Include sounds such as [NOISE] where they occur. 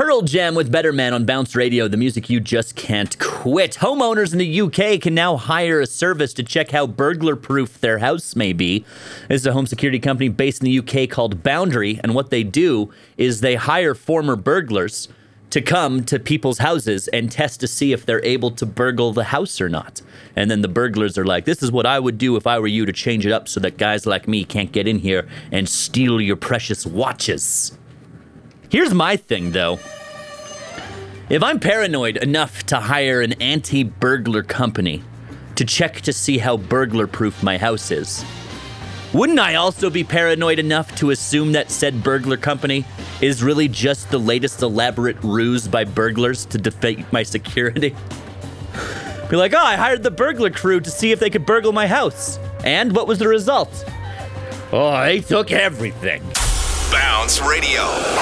Pearl Jam with Better Man on Bounce Radio, the music you just can't quit. Homeowners in the UK can now hire a service to check how burglar proof their house may be. This is a home security company based in the UK called Boundary, and what they do is they hire former burglars to come to people's houses and test to see if they're able to burgle the house or not. And then the burglars are like, this is what I would do if I were you to change it up so that guys like me can't get in here and steal your precious watches. Here's my thing though. If I'm paranoid enough to hire an anti burglar company to check to see how burglar proof my house is, wouldn't I also be paranoid enough to assume that said burglar company is really just the latest elaborate ruse by burglars to defeat my security? [LAUGHS] Be like, oh, I hired the burglar crew to see if they could burgle my house. And what was the result? Oh, they took everything. Bounce Radio.